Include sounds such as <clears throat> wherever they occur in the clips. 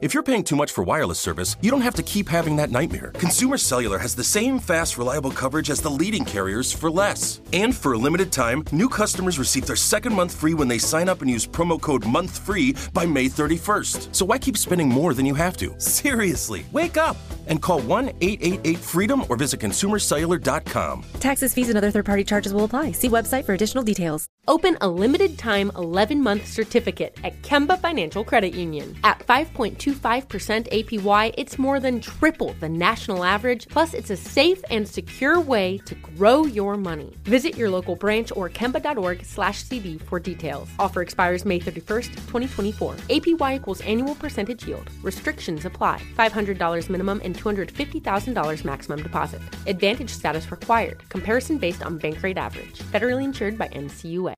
If you're paying too much for wireless service, you don't have to keep having that nightmare. Consumer Cellular has the same fast, reliable coverage as the leading carriers for less. And for a limited time, new customers receive their second month free when they sign up and use promo code MONTHFREE by May 31st. So why keep spending more than you have to? <laughs> Seriously, wake up and call 1 888 freedom or visit consumercellular.com. Taxes, fees, and other third party charges will apply. See website for additional details. Open a limited time 11 month certificate at Kemba Financial Credit Union. At 5.25% APY, it's more than triple the national average, plus, it's a safe and secure way to grow your money. Visit your local branch or kemba.org slash CD for details. Offer expires May 31st, 2024. APY equals annual percentage yield. Restrictions apply. $500 minimum and $250,000 maximum deposit. Advantage status required. Comparison based on bank rate average. Federally insured by NCUA.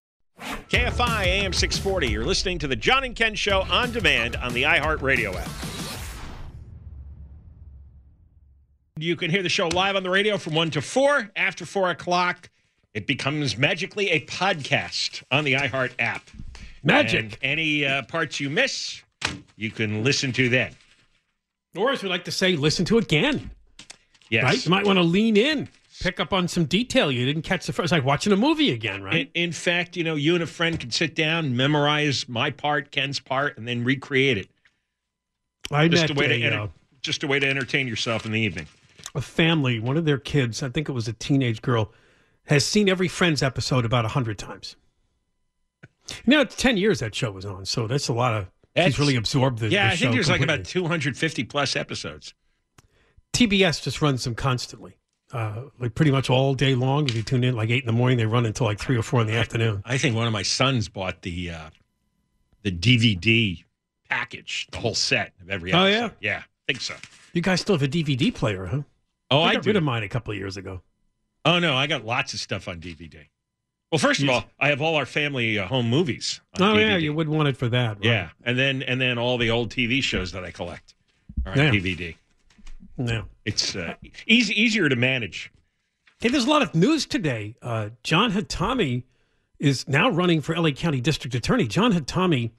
KFI AM 640. You're listening to the John and Ken Show on demand on the iHeartRadio app. You can hear the show live on the radio from 1 to 4. After 4 o'clock, it becomes magically a podcast on the iHeart app. Magic. And any uh, parts you miss, you can listen to then. Or as we like to say, listen to again. Yes. Right? You might want to lean in, pick up on some detail you didn't catch the first. It's like watching a movie again, right? In, in fact, you know, you and a friend can sit down, memorize my part, Ken's part, and then recreate it. I Just met a way to enter- uh, just a way to entertain yourself in the evening. a family, one of their kids, I think it was a teenage girl, has seen every Friends episode about a hundred times. Now it's ten years that show was on, so that's a lot of. That's- she's really absorbed the. yeah, the I think there's like about 250 plus episodes. TBS just runs them constantly, uh, like pretty much all day long. If you tune in like eight in the morning, they run until like three or four in the afternoon. I think one of my sons bought the uh, the DVD package, the whole set of every episode. Oh, yeah? yeah, I think so. You guys still have a DVD player, huh? Oh, I got do. rid of mine a couple of years ago. Oh no, I got lots of stuff on DVD. Well, first of all, I have all our family uh, home movies. Oh yeah, you would want it for that. Right? Yeah, and then and then all the old TV shows that I collect are on Yeah. DVD. Yeah. It's uh, easy easier to manage. Hey, there's a lot of news today. Uh, John Hatami is now running for LA County District Attorney. John Hatami,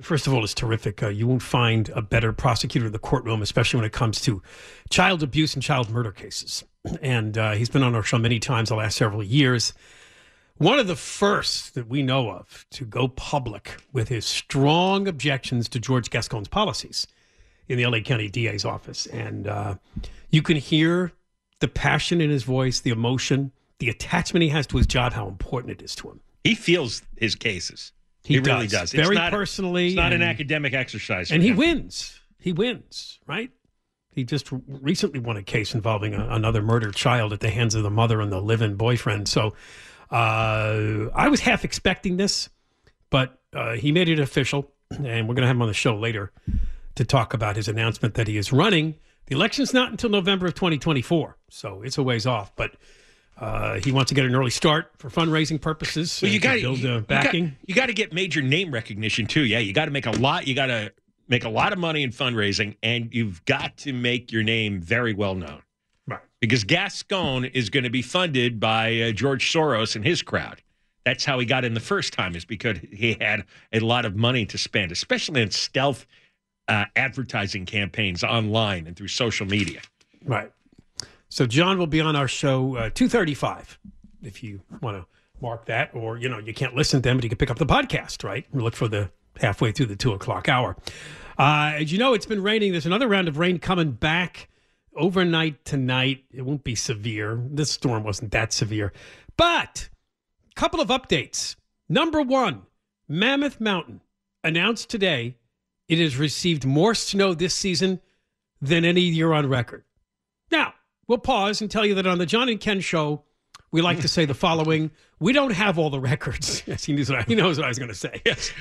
first of all, is terrific. Uh, you won't find a better prosecutor in the courtroom, especially when it comes to child abuse and child murder cases. <clears throat> And uh, he's been on our show many times the last several years. One of the first that we know of to go public with his strong objections to George Gascon's policies in the LA County DA's office. And uh, you can hear the passion in his voice, the emotion, the attachment he has to his job, how important it is to him. He feels his cases. He He, really does. does. It's Very not- personally It's not an academic exercise. And for he wins. He wins, right? He just recently won a case involving a, another murdered child at the hands of the mother and the live-in boyfriend. So uh, I was half expecting this, but uh, he made it official, and we're going to have him on the show later to talk about his announcement that he is running. The election's not until November of 2024, so it's a ways off. But uh, he wants to get an early start for fundraising purposes. Well, you and to got build uh, backing. You got to get major name recognition too. Yeah, you got to make a lot. You got to make a lot of money in fundraising, and you've got to make your name very well known. Right. Because Gascon is going to be funded by uh, George Soros and his crowd. That's how he got in the first time, is because he had a lot of money to spend, especially in stealth uh, advertising campaigns online and through social media. Right. So John will be on our show uh, two thirty five. If you want to mark that, or you know you can't listen to them, but you can pick up the podcast. Right. Look for the halfway through the two o'clock hour. Uh, as you know, it's been raining. There's another round of rain coming back overnight tonight. It won't be severe. This storm wasn't that severe, but a couple of updates. Number one, Mammoth Mountain announced today it has received more snow this season than any year on record. Now, we'll pause and tell you that on the John and Ken show, we like to say the <laughs> following. We don't have all the records. <laughs> Yes, he knows what I, he knows what I was going to say. Yes,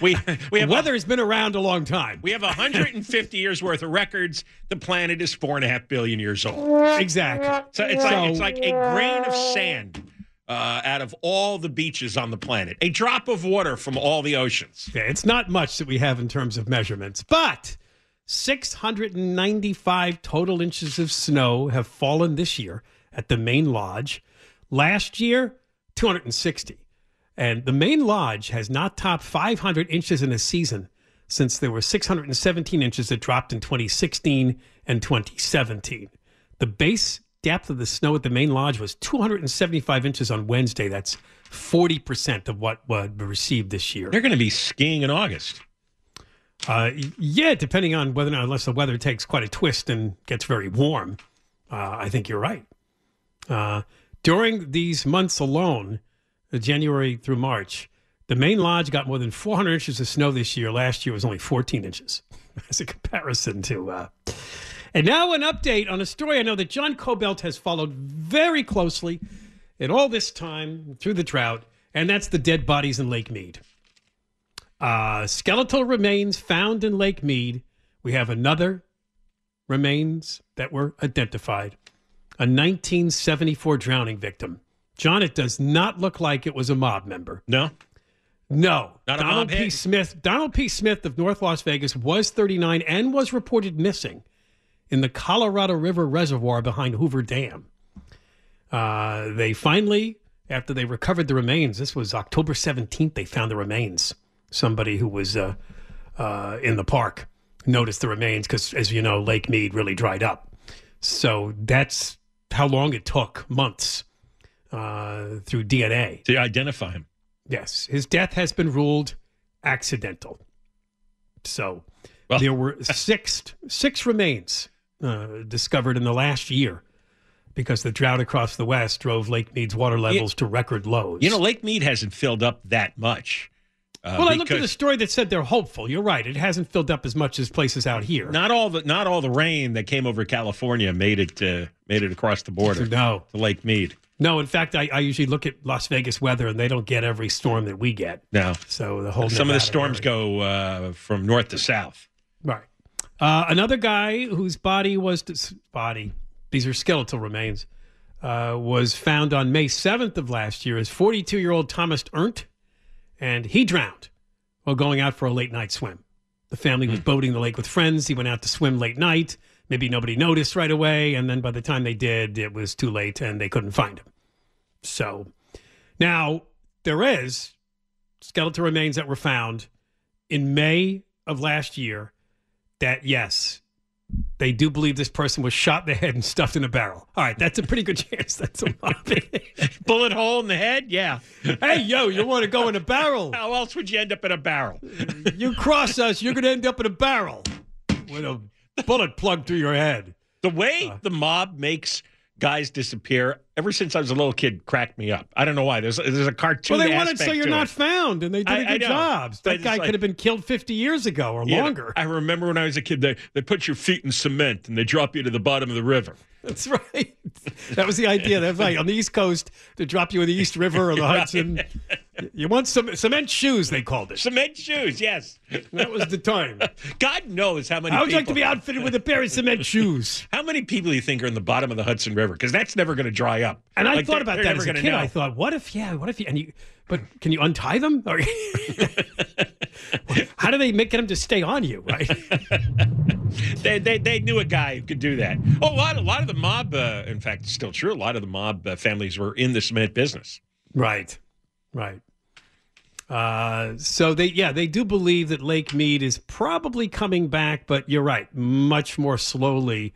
we we have weather has been around a long time. We have 150 years worth of records. The planet is four and a half billion years old. Exactly. So it's like it's like a grain of sand uh, out of all the beaches on the planet, a drop of water from all the oceans. Yeah, it's not much that we have in terms of measurements, but 695 total inches of snow have fallen this year at the main lodge. Last year, 260. And the main lodge has not topped 500 inches in a season since there were 617 inches that dropped in 2016 and 2017. The base depth of the snow at the main lodge was 275 inches on Wednesday. That's 40% of what was received this year. They're going to be skiing in August. Uh, yeah, depending on whether or not, unless the weather takes quite a twist and gets very warm, uh, I think you're right. Uh, during these months alone, uh, January through March, the main lodge got more than 400 inches of snow this year. Last year was only 14 inches <laughs> as a comparison to. And now an update on a story I know that John Kobylt has followed very closely in all this time through the drought, and that's the dead bodies in Lake Mead. Uh, skeletal remains found in Lake Mead. We have another remains that were identified. A 1974 drowning victim. John, it does not look like it was a mob member. No. No. Not a Donald P. hit? Smith. Donald P. Smith of North Las Vegas was 39 and was reported missing in the Colorado River Reservoir behind Hoover Dam. Uh, they finally, after they recovered the remains, this was October 17th, they found the remains. Somebody who was uh, uh, in the park noticed the remains because, as you know, Lake Mead really dried up. So that's how long it took months uh, through DNA. To identify him. Yes, his death has been ruled accidental. So Well- there were six six remains uh, discovered in the last year because the drought across the west drove Lake Mead's water levels to record lows. You know, Lake Mead hasn't filled up that much. Uh, well, I looked at the story that said they're hopeful. You're right; it hasn't filled up as much as places out here. Not all the not all the rain that came over California made it uh, made it across the border <laughs> No, to Lake Mead. no. In fact, I, I usually look at Las Vegas weather, and they don't get every storm that we get. No, So the whole some of the storms area. go uh, from north to south. Right. Uh, another guy whose body was dis- body. These are skeletal remains. Uh, was found on May 7th of last year is 42 year old Thomas Ernst, and he drowned while going out for a late night swim. The family was boating the lake with friends. He went out to swim late night. Maybe nobody noticed right away, and then by the time they did, it was too late and they couldn't find him. So now there is skeletal remains that were found in May of last year that yes, they do believe this person was shot in the head and stuffed in a barrel. All right, that's a pretty good <laughs> chance that's a mob. <laughs> Bullet hole in the head. Yeah. hey, yo, you want to go in a barrel? <laughs> How else would you end up in a barrel? You cross us, you're going to end up in a barrel with a bullet plugged through your head. The way Uh. the mob makes guys disappear, ever since I was a little kid, cracked me up. I don't know why. There's there's a cartoon. Well, they wanted so you're not it. found, and they did a I- I good know, job. That guy like- could have been killed 50 years ago or Yeah, longer. I remember when I was a kid, they, they put your feet in cement and they drop you to the bottom of the river. That's right. That was the idea. That's right. On the East Coast, to drop you in the East River or the <laughs> Hudson, you want some cement shoes. They called it. Cement shoes, yes. That was the time. God knows how many. How would people, like to be outfitted with a pair of cement shoes? How many people do you think are in the bottom of the Hudson River? Because that's never going to dry up. And I Like, thought about that as a kid. know. I thought, what if, yeah, what if you, and you, but can you untie them? Or, <laughs> how do they make them to stay on you, right? <laughs> they, they, they knew a guy who could do that. Oh, a lot, a lot of the mob, uh, in fact, it's still true. A lot of the mob uh, families were in the cement business. Right, right. Uh, so they, yeah, they do believe that Lake Mead is probably coming back, but you're right, much more slowly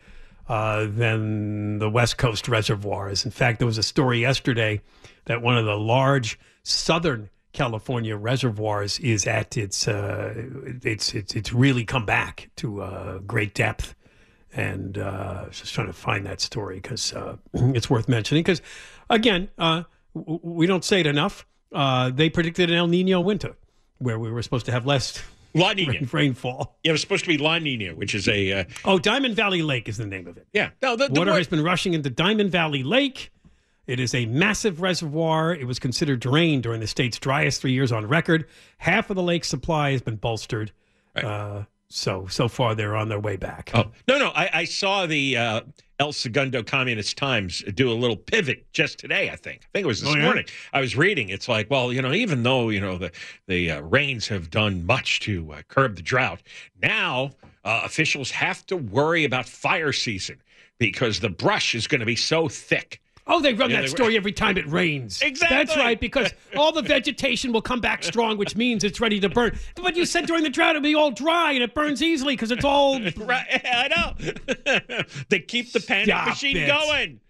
uh, than the West Coast reservoirs. In fact, there was a story yesterday that one of the large southern California reservoirs is at its uh, it's it's it's really come back to uh, great depth, and uh, just trying to find that story because uh, <clears throat> it's worth mentioning. Because again, we don't say it enough. They predicted an El Nino winter where we were supposed to have less La Nina. rain- rainfall. Yeah, it was supposed to be La Nina, which is a uh, Oh, Diamond Valley Lake is the name of it. yeah. No, the, the Water has been rushing into Diamond Valley Lake. It is a massive reservoir. It was considered drained during the state's driest three years on record. Half of the lake's supply has been bolstered. Uh, so so far they're on their way back. Oh no, no! I, I saw the uh, El Segundo Communist Times do a little pivot just today. I think. I think it was this Oh, yeah? morning. I was reading. It's like, well, you know, even though you know the the uh, rains have done much to uh, curb the drought, now uh, officials have to worry about fire season because the brush is going to be so thick. Oh, they run Yeah, that they- story every time it rains. Exactly. That's right, because <laughs> all the vegetation will come back strong, which means it's ready to burn. But you said during the drought it'll be all dry and it burns easily because it's all. <laughs> Right? I know. <laughs> they keep the panic Stop machine it. going.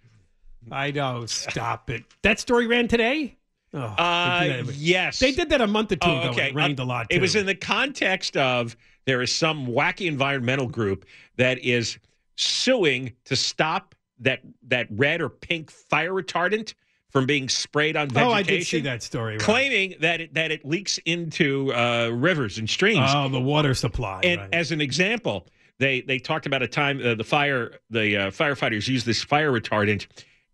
I know. Stop it. That story ran today. Oh, Uh, yes. they did that a month or two Oh, ago. okay. It rained Uh, a lot. It was in the context of there is some wacky environmental group that is suing to stop that that red or pink fire retardant from being sprayed on vegetation. Oh, I did see that story. right. Claiming that it, that it leaks into uh, rivers and streams. Oh, the water supply. and right. as an example, they they talked about a time uh, the fire the uh, firefighters used this fire retardant,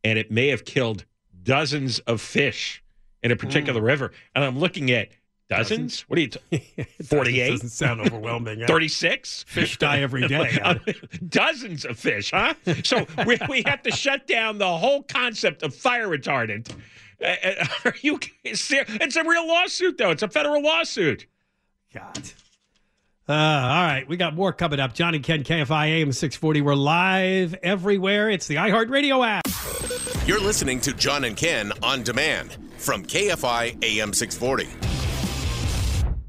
and it may have killed dozens of fish in a particular river. And I'm looking at dozens. What are you? T- <laughs> Forty-eight. Doesn't sound overwhelming. <laughs> yeah. 36 Fish die every day. <laughs> dozens of fish huh so we, we have to shut down the whole concept of fire retardant Uh, uh, are you ser- it's a real lawsuit though it's a federal lawsuit God. Uh, all right, we got more coming up. Johnny Ken, KFI AM 640. We're live everywhere. It's the iHeartRadio app. You're listening to John and Ken on demand from KFI AM 640.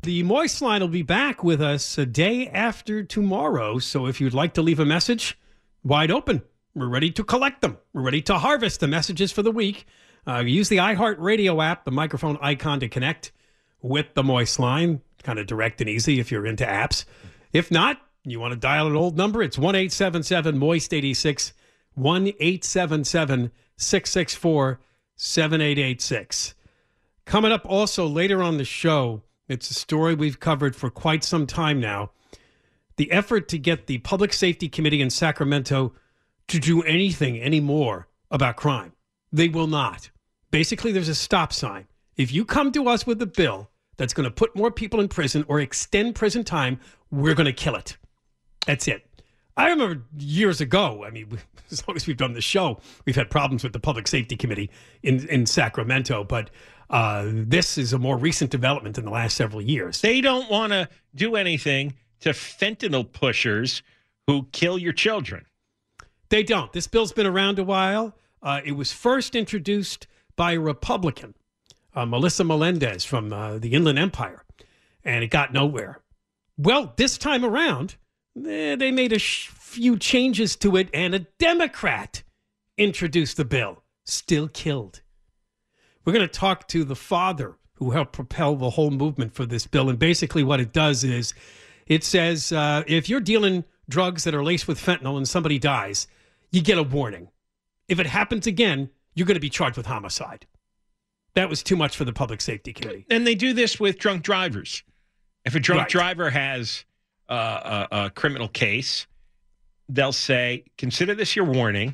The Moist Line will be back with us a day after tomorrow. So if you'd like to leave a message, wide open. We're ready to collect them. We're ready to harvest the messages for the week. Uh, use the iHeartRadio app, the microphone icon to connect with the Moist Line. Kind of direct and easy if you're into apps. If not, you want to dial an old number, it's 1 877 Moist 86, 1 877 664 7886. Coming up also later on the show, it's a story we've covered for quite some time now. The effort to get the Public Safety Committee in Sacramento to do anything anymore about crime. They will not. Basically, there's a stop sign. If you come to us with a bill that's going to put more people in prison or extend prison time, we're going to kill it. That's it. I remember years ago, I mean, <laughs> as long as we've done the show, we've had problems with the Public Safety Committee in, in Sacramento, but uh, this is a more recent development in the last several years. they don't want to do anything to fentanyl pushers who kill your children They don't. This bill's been around a while. Uh, it was first introduced by a Republican, uh, Melissa Melendez from uh, the Inland Empire, and it got nowhere. Well, this time around, eh, they made a sh- few changes to it, and a Democrat introduced the bill. Still killed. We're going to talk to the father who helped propel the whole movement for this bill. And basically, what it does is it says uh, if you're dealing drugs that are laced with fentanyl and somebody dies, you get a warning. If it happens again, you're going to be charged with homicide. That was too much for the Public Safety Committee. and they do this with drunk drivers if a drunk Right. driver has uh, a, a criminal case they'll say consider this your warning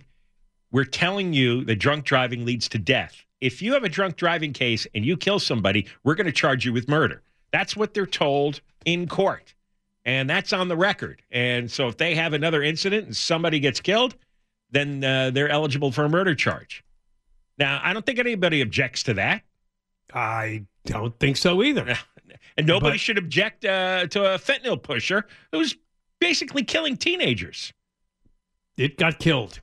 we're telling you that drunk driving leads to death if you have a drunk driving case and you kill somebody we're going to charge you with murder that's what they're told in court and that's on the record and so if they have another incident and somebody gets killed then uh, they're eligible for a murder charge now i don't think anybody objects to that I don't think so either. <laughs> and nobody But- should object uh, to a fentanyl pusher who's basically killing teenagers. It got killed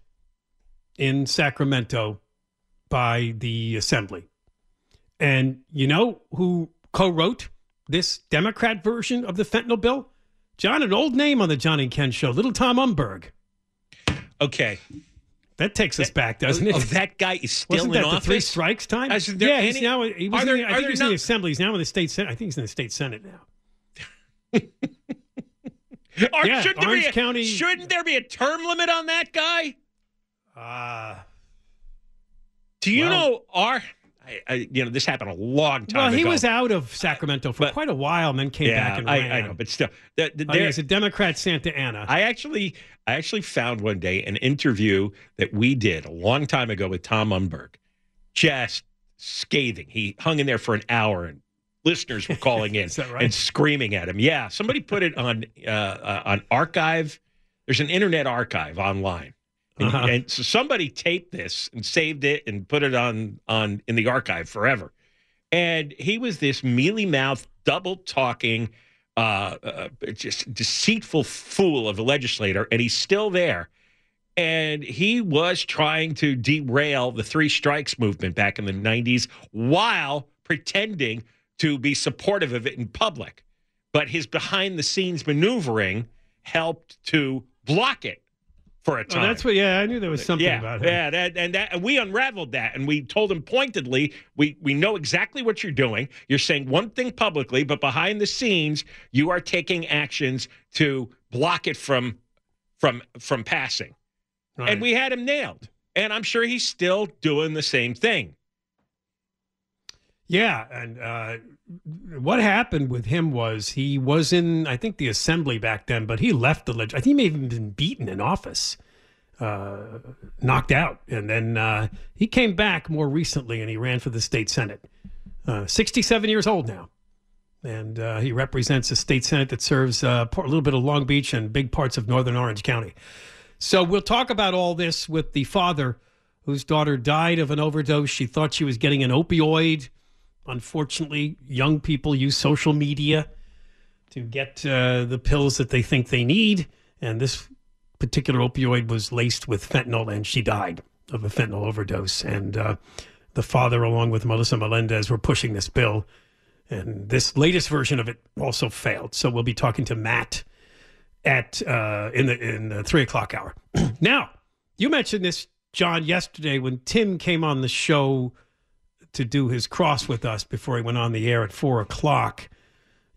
in Sacramento by the assembly. And you know who co-wrote this Democrat version of the fentanyl bill. John, an old name on the John and Ken show, Little Tom Umberg. Okay. That takes us back, doesn't it? Oh, that guy is still Wasn't in that office. the three strikes time? There yeah, he's now. He was in there- the, I think there he's in the assembly. He's now in the state senate. I think he's in the state senate now. <laughs> Or Yeah, shouldn't, there Orange be a, County- shouldn't there be a term limit on that guy? Ah. Do you Well- know our? I, I, you know, this happened a long time well, ago. he was out of Sacramento for But- quite a while, and then came yeah, back and I, ran. I know, but still, the, the, I mean, there- he's a Democrat Santa Ana. I actually, I actually found one day an interview that we did a long time ago with Tom Umberg, just scathing. He hung in there for an hour, and listeners were calling in <laughs> right? and screaming at him. Yeah, somebody put it on uh, uh, on archive. There's an internet archive online. And, Uh-huh. and so somebody taped this and saved it and put it on on in the archive forever. And he was this mealy mouthed, double talking, uh, uh, just deceitful fool of a legislator, and he's still there. And he was trying to derail the three strikes movement back in the 90s while pretending to be supportive of it in public. But his behind the scenes maneuvering helped to block it for a Oh, time. that's what. Yeah, I knew there was something yeah, about him. Yeah, that, and that and we unraveled that, and we told him pointedly, we we know exactly what you're doing. You're saying one thing publicly, but behind the scenes, you are taking actions to block it from from from passing. Right. And we had him nailed. And I'm sure he's still doing the same thing. Yeah, and uh, what happened with him was he was in, I think, the assembly back then, but he left the leg. I think he may have even been beaten in office, uh, knocked out, and then uh, he came back more recently and he ran for the state senate. Uh, Sixty-seven years old now, and uh, he represents a state senate that serves uh, a little bit of Long Beach and big parts of northern Orange County. So we'll talk about all this with the father whose daughter died of an overdose. She thought she was getting an opioid. Unfortunately, young people use social media to get uh, the pills that they think they need. And this particular opioid was laced with fentanyl, and she died of a fentanyl overdose. And uh, the father, along with Melissa Melendez, were pushing this bill. And this latest version of it also failed. So we'll be talking to Matt at uh, in the in the three o'clock hour. <clears throat> now, you mentioned this, John, yesterday when Tim came on the show to do his cross with us before he went on the air at four o'clock.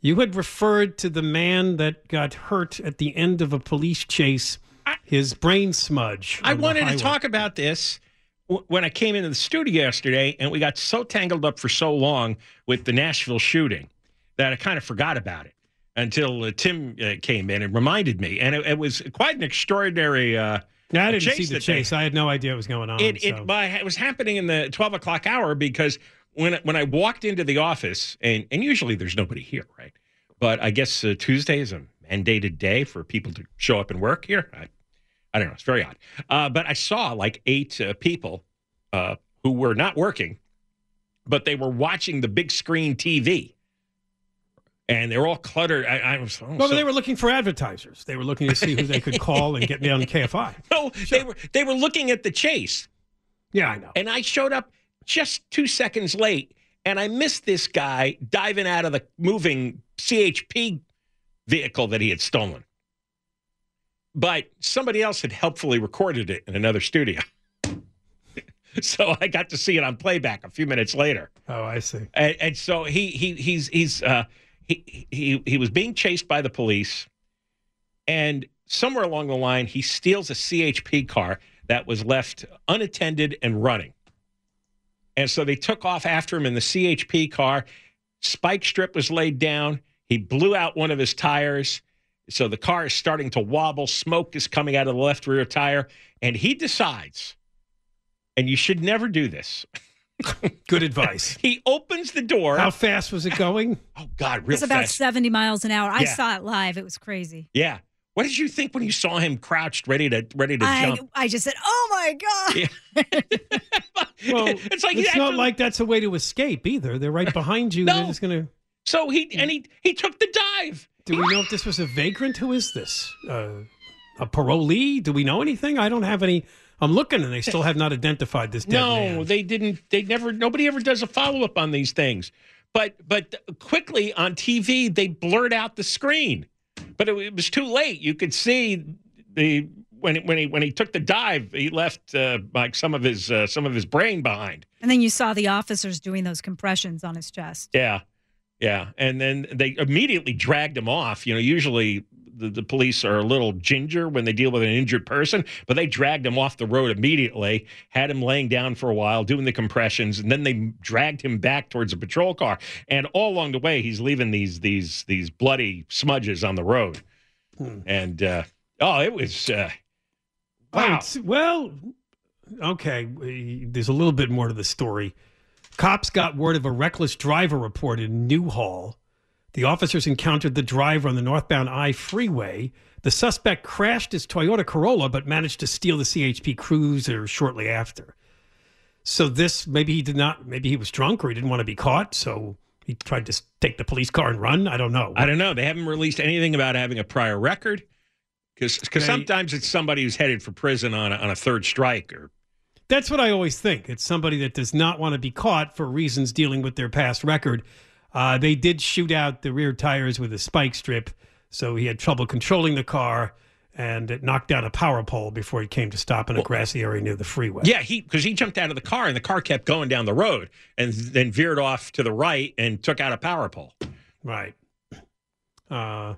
You had referred to the man that got hurt at the end of a police chase, his brain smudge. I wanted to talk about this when I came into the studio yesterday, and we got so tangled up for so long with the Nashville shooting that I kind of forgot about it until uh, Tim uh, came in and reminded me. And it, it was quite an extraordinary. Uh, Yeah, I didn't chase see the that they- chase. I had no idea what was going on. It, so. it, but it was happening in the 12 o'clock hour because when when I walked into the office, and, and usually there's nobody here, right? But I guess uh, Tuesday is a mandated day for people to show up and work here. I, I don't know. It's very odd. Uh, but I saw like eight uh, people uh, who were not working, but they were watching the big screen TV. And they're all cluttered. I, I was. oh, well, so- they were looking for advertisers. They were looking to see who they could <laughs> call and get me on KFI. <laughs> no, they were they were looking at the chase. Yeah, I know. And I showed up just two seconds late, and I missed this guy diving out of the moving CHP vehicle that he had stolen. But somebody else had helpfully recorded it in another studio. <laughs> so I got to see it on playback a few minutes later. Oh, I see. And, and so he he he's he's uh he he he was being chased by the police, and somewhere along the line he steals a CHP car that was left unattended and running. And so they took off after him in the CHP car. Spike strip was laid down. He blew out one of his tires. So the car is starting to wobble. Smoke is coming out of the left rear tire. And he decides, and you should never do this. <laughs> Good advice. he opens the door. How fast was it going? <laughs> Oh God, real It's about fast. 70 miles an hour. I Yeah. saw it live. It was crazy. Yeah. What did you think when you saw him crouched, ready to ready to I, jump? I just said, oh my God. <laughs> Well, it's like it's not actually- like that's a way to escape either. They're right behind you. They're No. just going to. So he and he he took the dive. Do we know if this was a vagrant? Who is this? Uh, a parolee? Do we know anything? I don't have any. I'm looking, and they still have not identified this dead No, man. they didn't. They never. Nobody ever does a follow up on these things. but but quickly on TV they blurred out the screen, but it, it was too late. You could see the when when he when he took the dive, he left uh, like some of his uh, some of his brain behind. And then you saw the officers doing those compressions on his chest. Yeah, yeah, and then they immediately dragged him off. You know, usually the, the police are a little ginger when they deal with an injured person, but they dragged him off the road immediately, had him laying down for a while, doing the compressions, and then they dragged him back towards a patrol car. And all along the way, he's leaving these these these bloody smudges on the road. Hmm. And uh, oh, it was uh, wow. Well, okay. There's a little bit more to the story. Cops got word of a reckless driver report in Newhall. The officers encountered the driver on the northbound I freeway. The suspect crashed his Toyota Corolla, but managed to steal the CHP Cruiser shortly after. So this maybe he did not. Maybe he was drunk or he didn't want to be caught. So he tried to take the police car and run. I don't know. I don't know. They haven't released anything about having a prior record because They- sometimes it's somebody who's headed for prison on a, on a third strike or That's what I always think. It's somebody that does not want to be caught for reasons dealing with their past record. Uh, they did shoot out the rear tires with a spike strip, so he had trouble controlling the car, and it knocked down a power pole before he came to stop in a grassy area near the freeway. Yeah, he because he jumped out of the car and the car kept going down the road and then veered off to the right and took out a power pole. Right. Uh,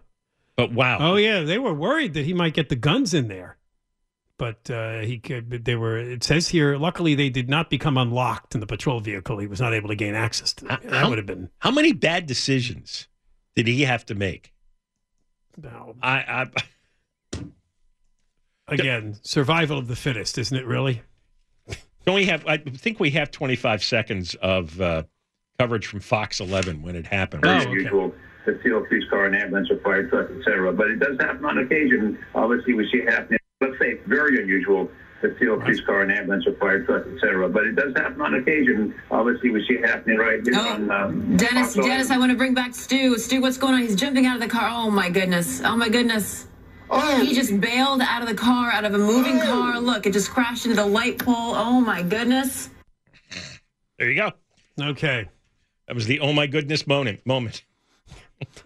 But wow. oh yeah, they were worried that he might get the guns in there, but uh, he could. They were. It says here. Luckily, they did not become unlocked in the patrol vehicle. He was not able to gain access to them. That would have been. How many bad decisions did he have to make? No. I, I Again, survival of the fittest, isn't it? Really? don't we have? I think we have 25 seconds of uh, coverage from Fox 11 when it happened. Oh, As usual, the steel police car and ambulance or fire truck, etc. But it does happen on occasion. Obviously, we see it happening. Let's say it's very unusual. The steel police car and ambulance or fire truck, etc. But it does happen on occasion. Obviously, we see it happening right here Oh, on um, Dennis, Fox Dennis, I want to bring back Stu. Stu, what's going on? He's jumping out of the car. Oh my goodness. Oh my goodness. Oh. He just bailed out of the car, out of a moving car. Look, it just crashed into the light pole. Oh my goodness. There you go. Okay. That was the oh my goodness moment. Moment.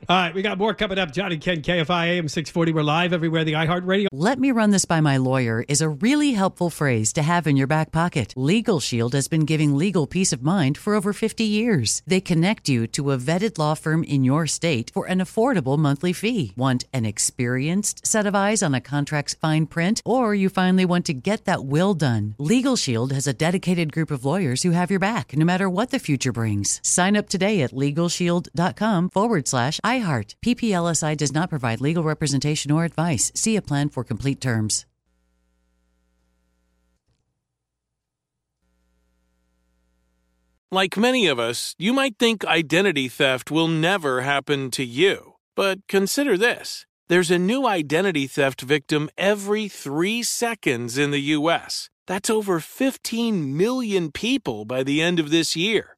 All right, we got more coming up. Johnny Ken, KFI AM 640. We're live everywhere, the iHeartRadio. Let me run this by my lawyer is a really helpful phrase to have in your back pocket. Legal Shield has been giving legal peace of mind for over 50 years. They connect you to a vetted law firm in your state for an affordable monthly fee. Want an experienced set of eyes on a contract's fine print? Or you finally want to get that will done? Legal Shield has a dedicated group of lawyers who have your back no matter what the future brings. Sign up today at LegalShield.com forward slash iHeart. PPLSI does not provide legal representation or advice. See a plan for complete terms. Like many of us, you might think identity theft will never happen to you. But consider this there's a new identity theft victim every three seconds in the U.S. That's over 15 million people by the end of this year,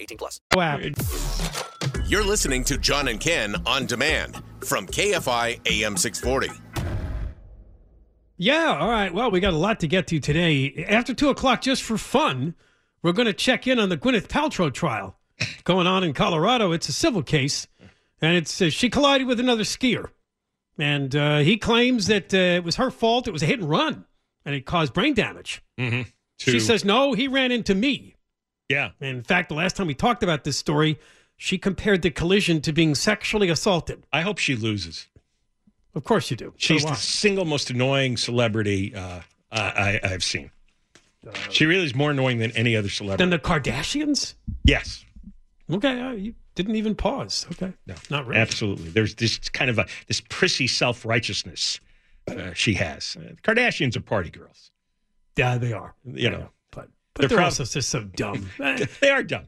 18 plus. Wow. You're listening to John and Ken on demand from KFI AM 640. Yeah, all right. Well, we got a lot to get to today. After two o'clock, just for fun, we're going to check in on the Gwyneth Paltrow trial going on in Colorado. It's a civil case, and it's uh, she collided with another skier, and uh, he claims that uh, it was her fault. It was a hit and run, and it caused brain damage. Mm-hmm. She says no, he ran into me. Yeah. In fact, the last time we talked about this story, she compared the collision to being sexually assaulted. I hope she loses. Of course you do. So She's do the single most annoying celebrity uh, I, I, I've seen. she really is more annoying than any other celebrity. Than the Kardashians? yes. Okay, uh, you didn't even pause. Okay, no, not really. Absolutely. There's this kind of a this prissy self righteousness uh, she has. Uh, Kardashians are party girls. Yeah, they are. You know, but they're, But they're prob- also just so dumb. <laughs> They are dumb.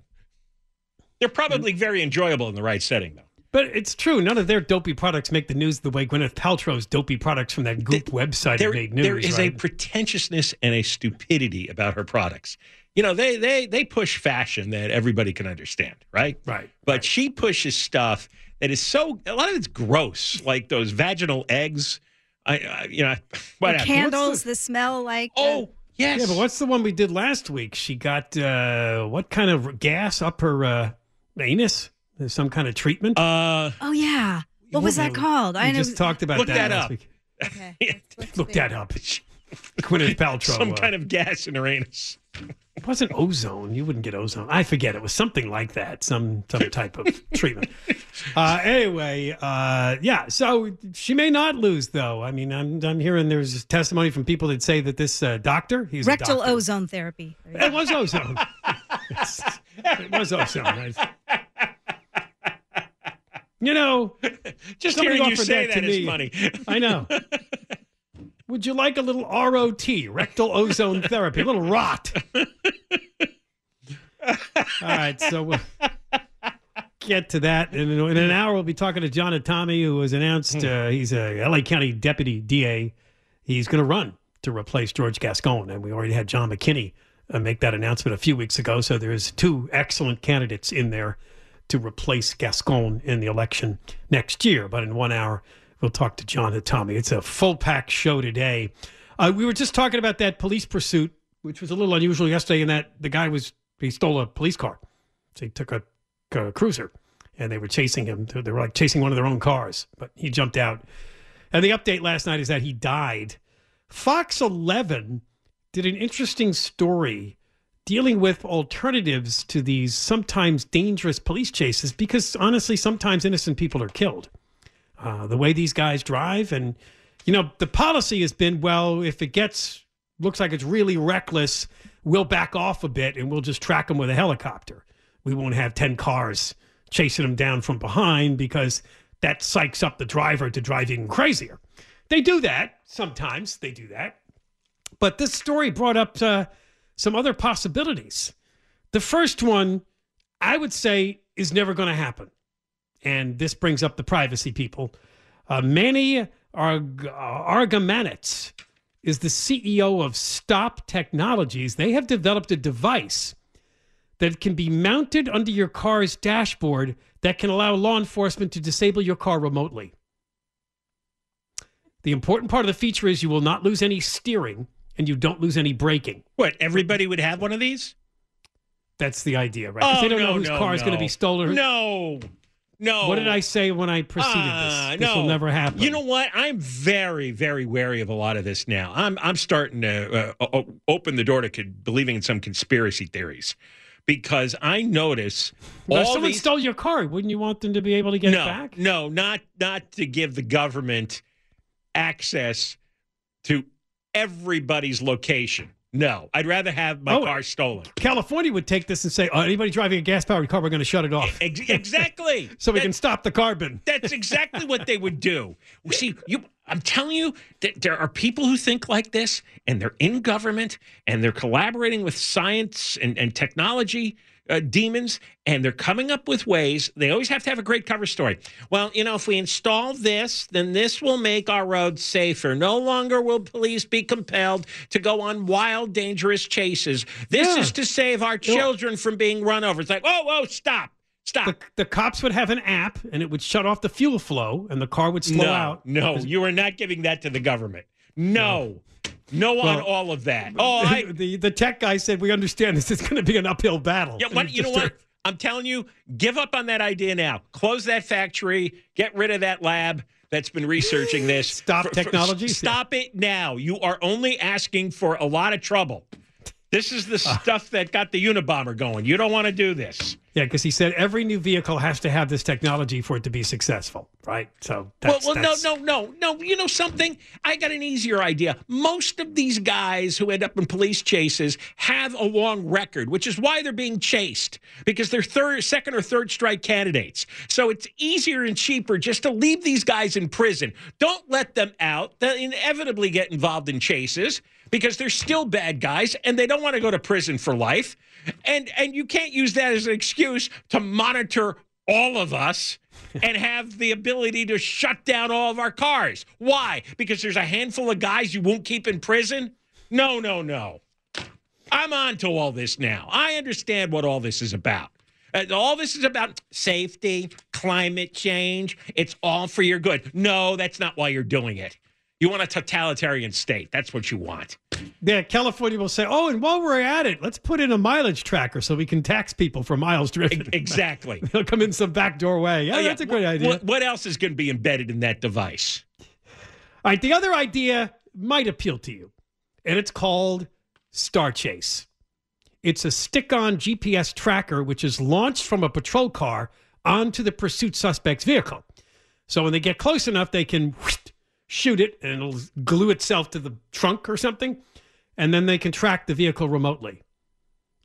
They're probably mm. very enjoyable in the right setting, though. But it's true. None of their dopey products make the news the way Gwyneth Paltrow's dopey products from that Goop website There, made news. there is a pretentiousness and a stupidity about her products. You know, they they they push fashion that everybody can understand, right? Right. But she pushes stuff that is so a lot of it's gross, like those vaginal eggs. I, I you know, <laughs> The whatever. candles, the smell like. Oh, yes. Yeah, but what's the one we did last week? She got uh, what kind of gas up her uh, anus? Some kind of treatment. Uh, Oh yeah. What was that called? we just talked about Look that, that last up. week. Okay. <laughs> Look that up. Gwyneth Paltrow. some uh, kind of gas in her anus. It wasn't ozone. You wouldn't get ozone. I forget. It was something like that. Some some type of treatment. <laughs> Uh, anyway, uh, yeah. So she may not lose, though. I mean, I'm I'm hearing there's testimony from people that say that this uh, doctor, he's a Rectal doctor. ozone therapy. It was ozone. Yes. <laughs> it was ozone. I- You know, <laughs> Just somebody hearing you offered say that that is me. funny. I know. Would you like a little ROT, rectal ozone therapy, a little rot? All right, so we'll get to that. In, in an hour, we'll be talking to John Hatami, who has announced uh, he's a LA County Deputy DA. He's going to run to replace George Gascon, and we already had John McKinney uh, make that announcement a few weeks ago. So there's two excellent candidates in there to replace Gascon in the election next year. But in one hour, we'll talk to John Hatami. It's a full pack show today. Uh, we were just talking about that police pursuit, which was a little unusual yesterday, in that the guy was he stole a police car. So he took a, a cruiser, and they were chasing him. They were like chasing one of their own cars, but he jumped out. And the update last night is that he died. Fox 11 did an interesting story dealing with alternatives to these sometimes dangerous police chases because honestly, sometimes innocent people are killed. Uh, the way these guys drive, and you know, the policy has been well, if it gets looks like it's really reckless, we'll back off a bit and we'll just track them with a helicopter. We won't have 10 cars chasing them down from behind because that psychs up the driver to drive even crazier. They do that sometimes, they do that. But this story brought up uh, some other possibilities. The first one, I would say, is never going to happen. And this brings up the privacy people. Uh, Manny Arg- Argamanets is the CEO of Stop Technologies. They have developed a device that can be mounted under your car's dashboard that can allow law enforcement to disable your car remotely. The important part of the feature is you will not lose any steering and you don't lose any braking. What? Everybody would have one of these? That's the idea, right? Oh, they don't no, know whose no, car is going to be stolen. No, no. What did I say when I preceded Ah, this? This will never happen. You know what? I'm very, very wary of a lot of this now. I'm I'm starting to uh, open the door to con- believing in some conspiracy theories because I notice Now, if someone these. stole your car, wouldn't you want them to be able to get no, it back? no, not not to give the government access to everybody's location. No, I'd rather have my Oh. car stolen. California would take this and say, oh, anybody driving a gas powered car, we're going to shut it off. Exactly. <laughs> so we can stop the carbon. That's exactly what they would do. See, you. I'm telling you that there are people who think like this, and they're in government, and they're collaborating with science and, and technology uh, demons, and they're coming up with ways. They always have to have a great cover story. Well, you know, if we install this, then this will make our roads safer. No longer will police be compelled to go on wild, dangerous chases. This Yeah. is to save our children from being run over. It's like, oh, whoa, stop. Stop. The, the cops would have an app and it would shut off the fuel flow and the car would slow no, out. No, you are not giving that to the government. No. No, on Well, all of that. Oh, I, the, the tech guy said, we understand this is going to be an uphill battle. yeah, what, you know what? I'm telling you, give up on that idea now. Close that factory. Get rid of that lab that's been researching this. <laughs> Stop technology? stop it now. You are only asking for a lot of trouble. This is the Ah. stuff that got the Unabomber going. You don't want to do this. Yeah, because he said every new vehicle has to have this technology for it to be successful, right? So that's, well, well that's- no, no, no, no. You know something? I got an easier idea. Most of these guys who end up in police chases have a long record, which is why they're being chased because they're third, second or third strike candidates. So it's easier and cheaper just to leave these guys in prison. Don't let them out. They'll inevitably get involved in chases because they're still bad guys and they don't want to go to prison for life. And and you can't use that as an excuse to monitor all of us <laughs> and have the ability to shut down all of our cars. Why? Because there's a handful of guys you won't keep in prison? No, no, no. I'm on to all this now. I understand what all this is about. Uh, all this is about safety, climate change. It's all for your good. No, that's not why you're doing it. You want a totalitarian state. That's what you want. Yeah, California will say, oh, and while we're at it, let's put in a mileage tracker so we can tax people for miles driven. Exactly. <laughs> They'll come in some backdoor way. Yeah, Oh, yeah. that's a great What- idea. What, else is going to be embedded in that device? All right, the other idea might appeal to you, and it's called StarChase. It's a stick on GPS tracker which is launched from a patrol car onto the pursuit suspect's vehicle. So when they get close enough, they can whoosh, shoot it and it'll glue itself to the trunk or something, and then they can track the vehicle remotely.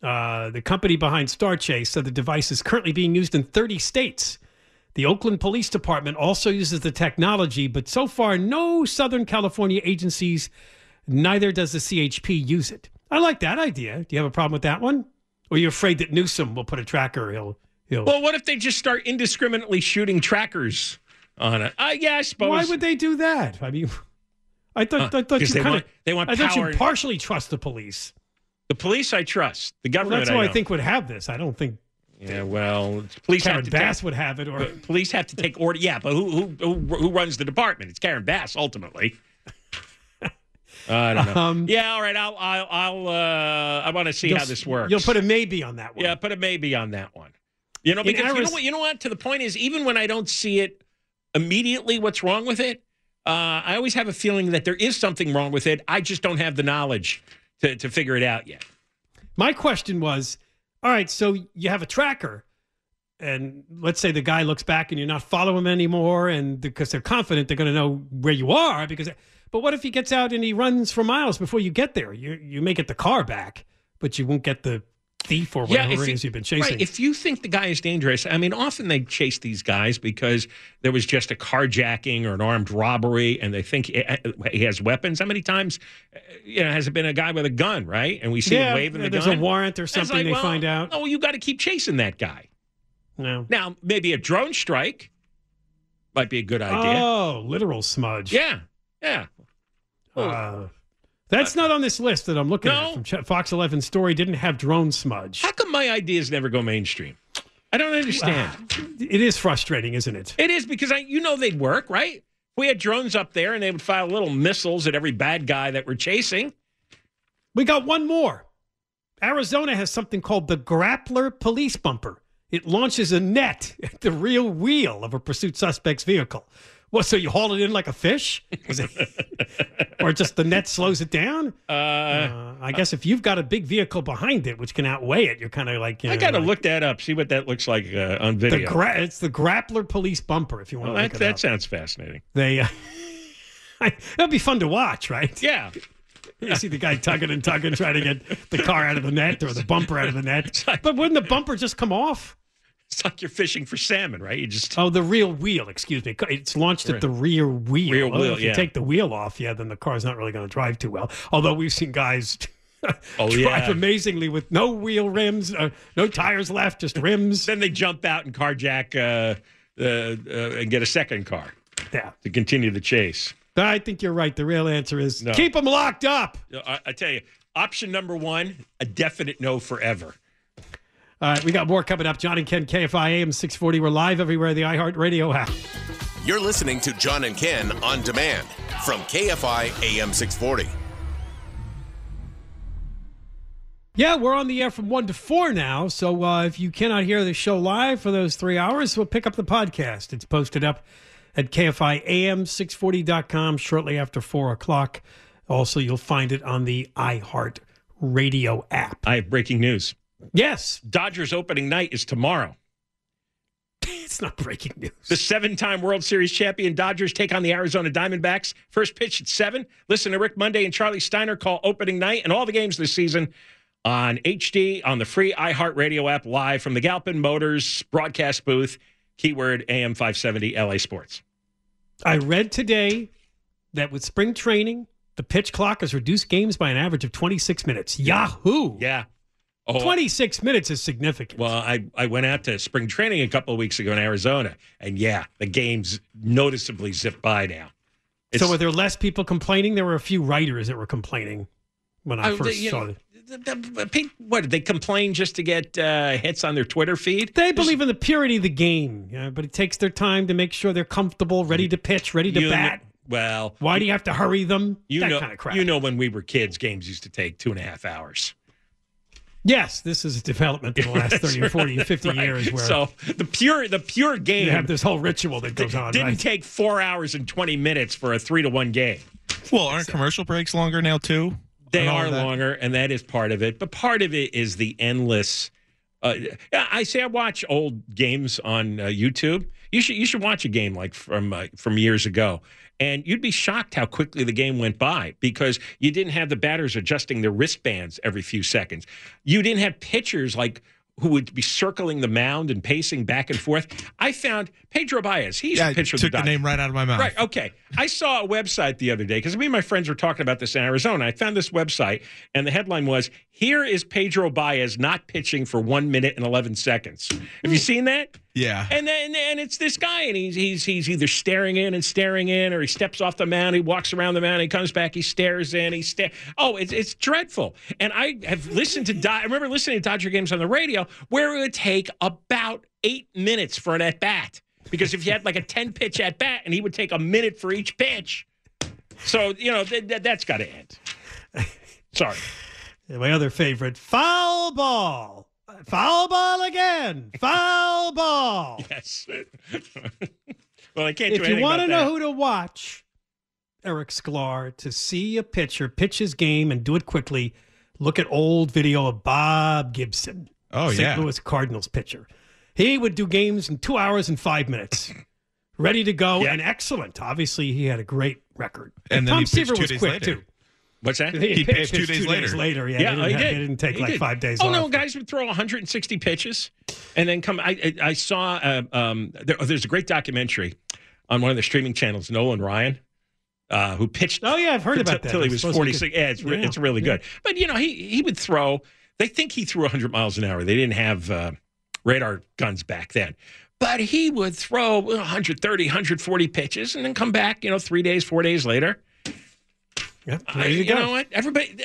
Uh, the company behind StarChase said the device is currently being used in 30 states. The Oakland Police Department also uses the technology, but so far, no Southern California agencies, neither does the CHP use it. I like that idea. Do you have a problem with that one? Or are you afraid that Newsom will put a tracker? He'll, he'll. Well, what if they just start indiscriminately shooting trackers on it? Uh, yeah, I suppose. Why would they do that? I mean, <laughs> I thought, Uh, I thought you they kind want- of. they want I thought you partially trust the police. the police? I trust the Well, government. that's who I, don't. think would have this. I don't think Yeah, well, police Karen have to Bass take, would have it, or <laughs> police have to take order. Yeah, but who who who, who runs the department? It's Karen Bass ultimately. <laughs> I don't know. Um, yeah, all right. I'll I'll, I'll uh, I want to see how this works. You'll put a maybe on that one. Yeah, put a maybe on that one. You know, because you know what? You know what? To the point is, even when I don't see it immediately, what's wrong with it? Uh, I always have a feeling that there is something wrong with it. I just don't have the knowledge to to figure it out yet. My question was, all right, so you have a tracker, and let's say the guy looks back and you're not following him anymore, and because they're confident they're going to know where you are, because. But what if he gets out and he runs for miles before you get there? You you may get the car back, but you won't get the thief or whatever if it you- is you've been chasing. Right, if you think the guy is dangerous, I mean, often they chase these guys because there was just a carjacking or an armed robbery, and they think he has weapons. How many times, you know, has it been a guy with a gun, right? And we see Yeah, him waving the there's gun. There's a warrant or something like, they well, find out. No, you got to keep chasing that guy. no. Now, maybe a drone strike might be a good idea. Oh, literal smudge. yeah, yeah. Uh, that's not on this list that I'm looking No. at from Ch- Fox 11 story. Didn't have drone smudge. How come my ideas never go mainstream? I don't understand. It is frustrating, isn't it? It is because I, you know, they'd work, right? We had drones up there, and they would fire little missiles at every bad guy that we're chasing. We got one more. Arizona has something called the Grappler Police Bumper. It launches a net at the rear wheel of a pursuit suspect's vehicle. What? So you haul it in like a fish, Is it- or just the net slows it down? Uh, Uh, I guess if you've got a big vehicle behind it, which can outweigh it, you're kind of like you I got to like look that up, see what that looks like uh, on the video. gra- it's the Grappler Police Bumper. If you want well, to that, that sounds fascinating. They uh, <laughs> that'd be fun to watch, right? Yeah. <laughs> You see the guy tugging and tugging, trying to get the car out of the net or the bumper out of the net. But wouldn't the bumper just come off? It's like you're fishing for salmon, right? You just Oh, the rear wheel. Excuse me. It's launched at the rear wheel. Rear Oh, wheel, If you take the wheel off, yeah, then the car's not really going to drive too well. Although we've seen guys <laughs> Oh, drive yeah. amazingly with no wheel rims, uh, no tires left, just rims. Then they jump out and carjack uh, uh, uh, and get a second car. Yeah. To continue the chase. I think you're right. The real answer is No. keep them locked up. I, I tell you, option number one, a definite no forever. All right, we got more coming up. John and Ken, KFI AM 640. We're live everywhere, the iHeartRadio app. You're listening to John and Ken on demand from KFI AM 640. Yeah, we're on the air from 1 to 4 now. So uh, if you cannot hear the show live for those three hours, we'll pick up the podcast. It's posted up at KFIAM640.com shortly after 4 o'clock. Also, you'll find it on the iHeart Radio app. I have breaking news. Yes. Dodgers opening night is tomorrow. <laughs> It's not breaking news. The seven time World Series champion Dodgers take on the Arizona Diamondbacks. First pitch at 7. Listen to Rick Monday and Charlie Steiner call opening night and all the games this season on HD on the free iHeartRadio app live from the Galpin Motors broadcast booth. Keyword AM 570 LA Sports. I read today that with spring training, the pitch clock has reduced games by an average of 26 minutes. Yahoo! Yeah. Oh, 26 minutes is significant. Well, I, I went out to spring training a couple of weeks ago in Arizona, and yeah, the games noticeably zip by now. so were there less people complaining? There were a few writers that were complaining when I first you saw know, it. the- the- pe- What did they complain just to get uh, hits on their Twitter feed? They believe in the purity of the game, yeah, but it takes their time to make sure they're comfortable, ready to pitch, ready to You bat. well, Why do you have to hurry them? you that know, kind of crap. you know, when we were kids, games used to take two and a half hours. Yes, this is a development in the last <laughs> 30 or 40 or 50 Right. years where so the pure the pure game you have this whole ritual that goes on. didn't right? take four hours and twenty minutes for a three to one game. Well, aren't commercial breaks longer now too? They are longer, and that is part of it. But part of it is the endless. Uh, I say I watch old games on uh, YouTube. You should you should watch a game like from uh, from years ago, and you'd be shocked how quickly the game went by because you didn't have the batters adjusting their wristbands every few seconds. You didn't have pitchers like who would be circling the mound and pacing back and forth. I found Pedro Baez. He's Yeah, a pitcher. took the, the name right out of my mouth. Right. Okay. I saw a website the other day because me and my friends were talking about this in Arizona. I found this website, and the headline was "Here is Pedro Baez not pitching for one minute and eleven seconds." Have you hmm. seen that? Yeah. And then and it's this guy, and he's he's he's either staring in and staring in, or he steps off the mound, he walks around the mound, he comes back, he stares in, he stare. Oh, it's it's dreadful. And I have listened to. Do- I remember listening to Dodger games on the radio where it would take about eight minutes for an at bat because if you had like a ten pitch at bat, and he would take a minute for each pitch. So you know th- th- that's got to end. Sorry. And <laughs> my other favorite, foul ball. Foul ball again. <laughs> Foul ball. Yes. <laughs> well, I can't. Do anything. If you want to know that. who to watch, Eric Sklar, to see a pitcher pitch his game and do it quickly, look at old video of Bob Gibson. Oh, yeah. St. yeah. Louis Cardinals pitcher. He would do games in two hours and five minutes. <laughs> Ready to go and excellent. Obviously, he had a great record. And then Tom Seaver was quick later. too. What's that? He pitched two days later. later. Yeah, Yeah, they didn't, he have- did. they didn't take He like did. five days Oh off. no, guys would throw 160 pitches, and then come. I I, I saw. Uh, um, there, there's a great documentary on one of the streaming channels. Nolan Ryan, uh, who pitched. Oh yeah, I've heard about that. Till he It's was supposed to be 46. Yeah, it's re- Yeah, it's really yeah. good. But you know, he he would throw. They think he threw 100 miles an hour. They didn't have uh, radar guns back then. But he would throw 130, 140 pitches, and then come back. You know, three days, four days later. Yeah, I- there you you go. know what? Everybody,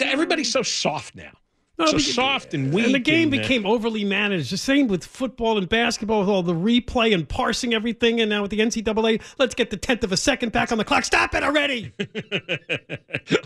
everybody's so soft now. No, so soft and weak. And the game and, uh, became overly managed. The same with football and basketball with all the replay and parsing everything. And now with the NCAA, let's get the tenth of a second back on the clock. Stop it already. <laughs>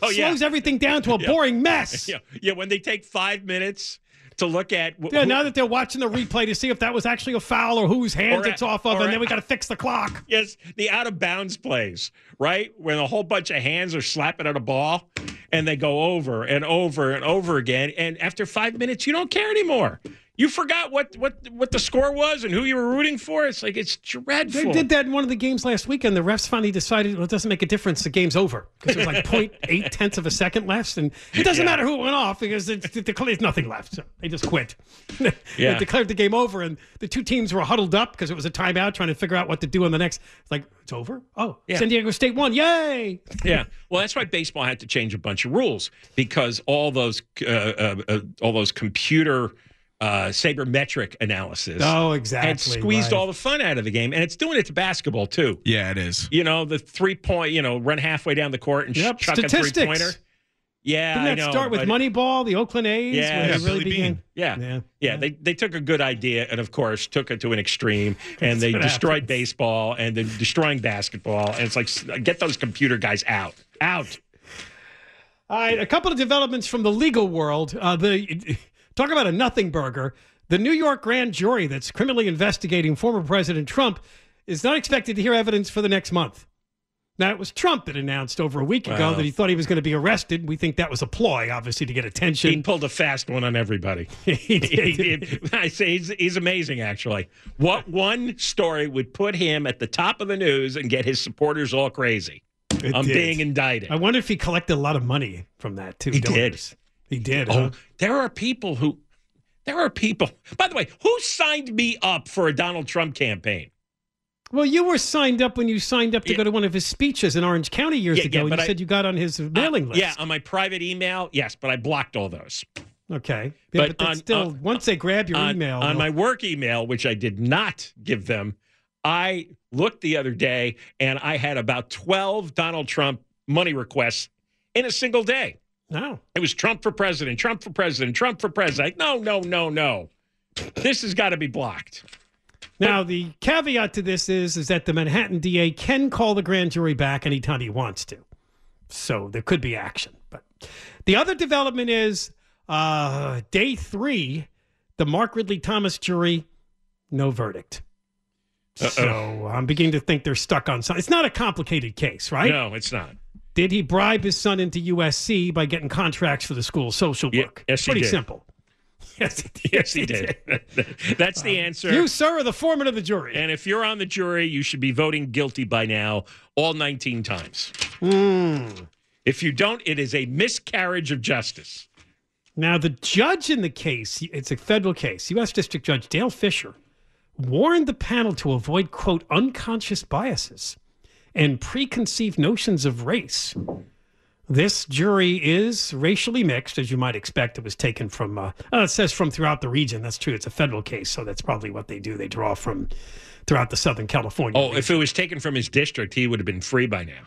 oh yeah, Slows everything down to a <laughs> Yeah. boring mess. <laughs> yeah, yeah. When they take five minutes to look at, wh- Yeah, now that they're watching the replay to see if that was actually a foul or whose hands Or- it's off of, and then we got to fix the clock. yes, the out of bounds plays, right? When a whole bunch of hands are slapping at a ball, and they go over and over and over again, and after five minutes, you don't care anymore. You forgot what what what the score was and who you were rooting for. It's like it's dreadful. They did that in one of the games last weekend. The refs finally decided well, it doesn't make a difference. The game's over because there's like <laughs> 0.8 tenths of a second left, and it doesn't Yeah. matter who went off because it's, it declares nothing left. So they just quit. <laughs> Yeah. they declared the game over, and the two teams were huddled up because it was a timeout, trying to figure out what to do on the next. It's like it's over. Oh, Yeah. San Diego State won! Yay! <laughs> Yeah, well, that's why baseball had to change a bunch of rules because all those uh, uh, uh, all those computer uh, sabermetric analysis. Oh, exactly, squeezed right. all the fun out of the game, and it's doing it to basketball too. Yeah, it is. You know, the three point, you know, run halfway down the court and Yep, chuck a three pointer. Yeah, Didn't I that know. start with Moneyball, the Oakland A's? Yeah, yeah, they really began? Yeah. Yeah. yeah, They they took a good idea and of course took it to an extreme, <laughs> and they destroyed happens. baseball and they're destroying basketball, and it's like get those computer guys out, out. All right, a couple of developments from the legal world. Uh, the talk about a nothing burger. The New York grand jury that's criminally investigating former President Trump is not expected to hear evidence for the next month. Now, it was Trump that announced over a week ago Wow. that he thought he was going to be arrested. We think that was a ploy, obviously, to get attention. He pulled a fast one on everybody. <laughs> He did. <laughs> He did. I say he's, he's amazing, actually. What one story would put him at the top of the news and get his supporters all crazy? It I'm did. being indicted. I wonder if he collected a lot of money from that, too. He did. He did. Oh, huh? there are people who. There are people. By the way, who signed me up for a Donald Trump campaign? Well, you were signed up when you signed up to Yeah. go to one of his speeches in Orange County years Yeah, ago, yeah, and you I- said you got on his uh, mailing list. Yeah, on my private email, yes, but I blocked all those. Okay. But but, on- still, on- once they grab your on, email. on my work email, which I did not give them, I looked the other day and I had about 12 Donald Trump money requests in a single day. No. It was Trump for president, Trump for president, Trump for president. No, no, no, no. This has got to be blocked. Now, the caveat to this is, is that the Manhattan DA can call the grand jury back anytime he wants to. So there could be action. But the other development is uh, day three, the Mark Ridley Thomas jury, no verdict. So I'm beginning to think they're stuck on something. It's not a complicated case, right? No, it's not. Did he bribe his son into USC by getting contracts for the school social Yeah, work? yes, he Pretty did. simple. <laughs> Yes, he did. Yes, he did. <laughs> That's the answer. You, sir, are the foreman of the jury. and if you're on the jury, you should be voting guilty by now, all 19 times. Hmm. If you don't, it is a miscarriage of justice. Now, the judge in the case, it's a federal case, U.S. District Judge Dale Fischer, warned the panel to avoid, quote, unconscious biases and preconceived notions of race. This jury is racially mixed, as you might expect. It was taken from, uh, uh, it says from throughout the region. That's true. It's a federal case, so that's probably what they do. They draw from throughout the Southern California. Oh, region. if it was taken from his district, he would have been free by now.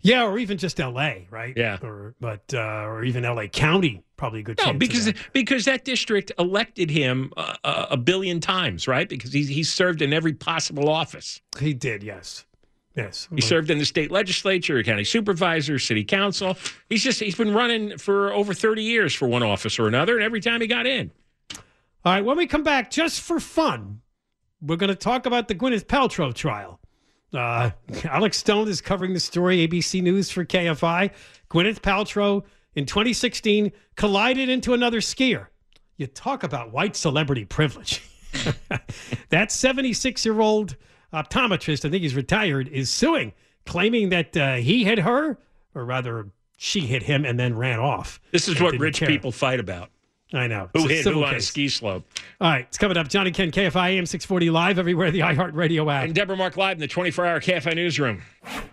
yeah, or even just L.A., right? Yeah. Or, but, uh, or even L.A. County, probably a good No, because that. because that district elected him a, a billion times, right? Because he's he's served in every possible office. he did, yes. Yes. He served in the state legislature, county supervisor, city council. He's just he's been running for over 30 years for one office or another, and every time he got in. All right, when we come back, just for fun, we're going to talk about the Gwyneth Paltrow trial. Uh, Alex Stone is covering the story, ABC News for KFI. Gwyneth Paltrow in 2016 collided into another skier. You talk about white celebrity privilege. <laughs> that 76 year old optometrist, I think he's retired, is suing, claiming that uh, he hit her, or rather, she hit him and then ran off. This is what rich care. people fight about. I know. Who hit who on a ski slope? All right, it's coming up. John and Ken, KFI AM 640 live everywhere, the iHeartRadio app. And Deborah Mark live in the 24-hour KFI newsroom.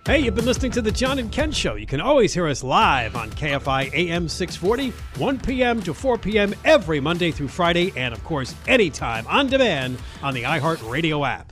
Hey, you've been listening to the John and Ken Show. You can always hear us live on KFI AM 640, 1 p.m. to 4 p.m. every Monday through Friday, and of course, anytime on demand on the iHeartRadio app.